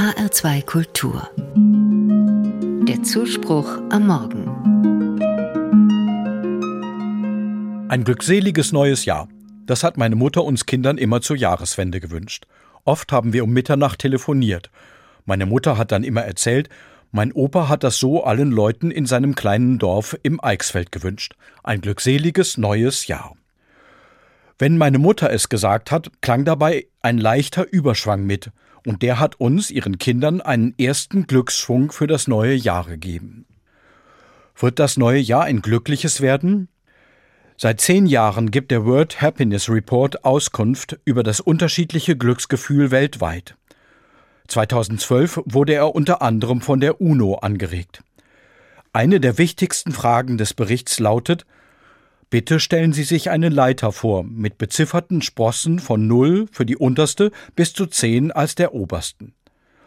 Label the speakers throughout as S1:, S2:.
S1: HR2 Kultur. Der Zuspruch am Morgen.
S2: Ein glückseliges neues Jahr. Das hat meine Mutter uns Kindern immer zur Jahreswende gewünscht. Oft haben wir um Mitternacht telefoniert. Meine Mutter hat dann immer erzählt, mein Opa hat das so allen Leuten in seinem kleinen Dorf im Eichsfeld gewünscht. Ein glückseliges neues Jahr. Wenn meine Mutter es gesagt hat, klang dabei ein leichter Überschwang mit, und der hat uns, ihren Kindern, einen ersten Glücksschwung für das neue Jahr gegeben. Wird das neue Jahr ein glückliches werden? Seit zehn Jahren gibt der World Happiness Report Auskunft über das unterschiedliche Glücksgefühl weltweit. 2012 wurde er unter anderem von der UNO angeregt. Eine der wichtigsten Fragen des Berichts lautet, Bitte stellen Sie sich eine Leiter vor, mit bezifferten Sprossen von 0 für die unterste bis zu 10 als der obersten.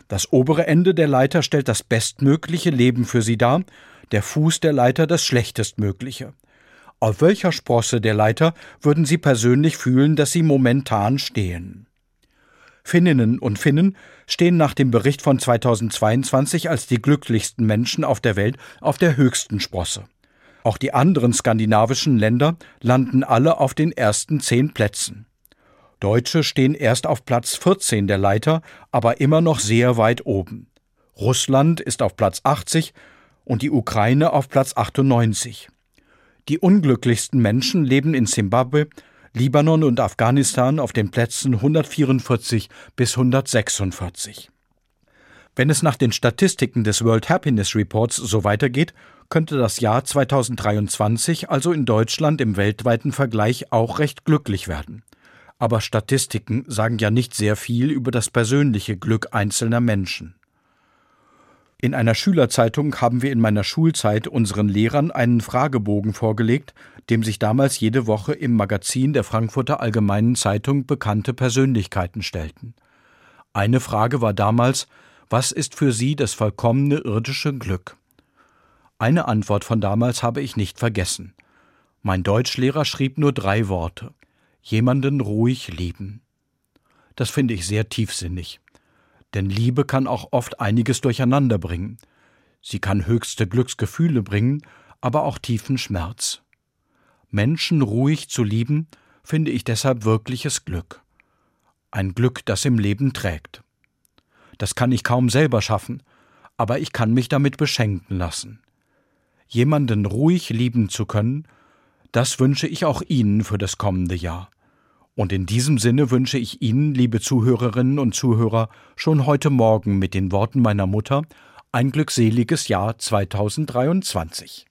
S2: Das obere Ende der Leiter stellt das bestmögliche Leben für Sie dar, der Fuß der Leiter das schlechtestmögliche. Auf welcher Sprosse der Leiter würden Sie persönlich fühlen, dass Sie momentan stehen? Finninnen und Finnen stehen nach dem Bericht von 2022 als die glücklichsten Menschen auf der Welt auf der höchsten Sprosse. Auch die anderen skandinavischen Länder landen alle auf den ersten zehn Plätzen. Deutsche stehen erst auf Platz 14 der Leiter, aber immer noch sehr weit oben. Russland ist auf Platz 80 und die Ukraine auf Platz 98. Die unglücklichsten Menschen leben in Simbabwe, Libanon und Afghanistan auf den Plätzen 144 bis 146. Wenn es nach den Statistiken des World Happiness Reports so weitergeht, könnte das Jahr 2023 also in Deutschland im weltweiten Vergleich auch recht glücklich werden. Aber Statistiken sagen ja nicht sehr viel über das persönliche Glück einzelner Menschen. In einer Schülerzeitung haben wir in meiner Schulzeit unseren Lehrern einen Fragebogen vorgelegt, dem sich damals jede Woche im Magazin der Frankfurter Allgemeinen Zeitung bekannte Persönlichkeiten stellten. Eine Frage war damals, was ist für Sie das vollkommene irdische Glück? Eine Antwort von damals habe ich nicht vergessen. Mein Deutschlehrer schrieb nur drei Worte. Jemanden ruhig lieben. Das finde ich sehr tiefsinnig. Denn Liebe kann auch oft einiges durcheinander bringen. Sie kann höchste Glücksgefühle bringen, aber auch tiefen Schmerz. Menschen ruhig zu lieben, finde ich deshalb wirkliches Glück. Ein Glück, das im Leben trägt. Das kann ich kaum selber schaffen, aber ich kann mich damit beschenken lassen. Jemanden ruhig lieben zu können, das wünsche ich auch Ihnen für das kommende Jahr. Und in diesem Sinne wünsche ich Ihnen, liebe Zuhörerinnen und Zuhörer, schon heute Morgen mit den Worten meiner Mutter ein glückseliges Jahr 2023.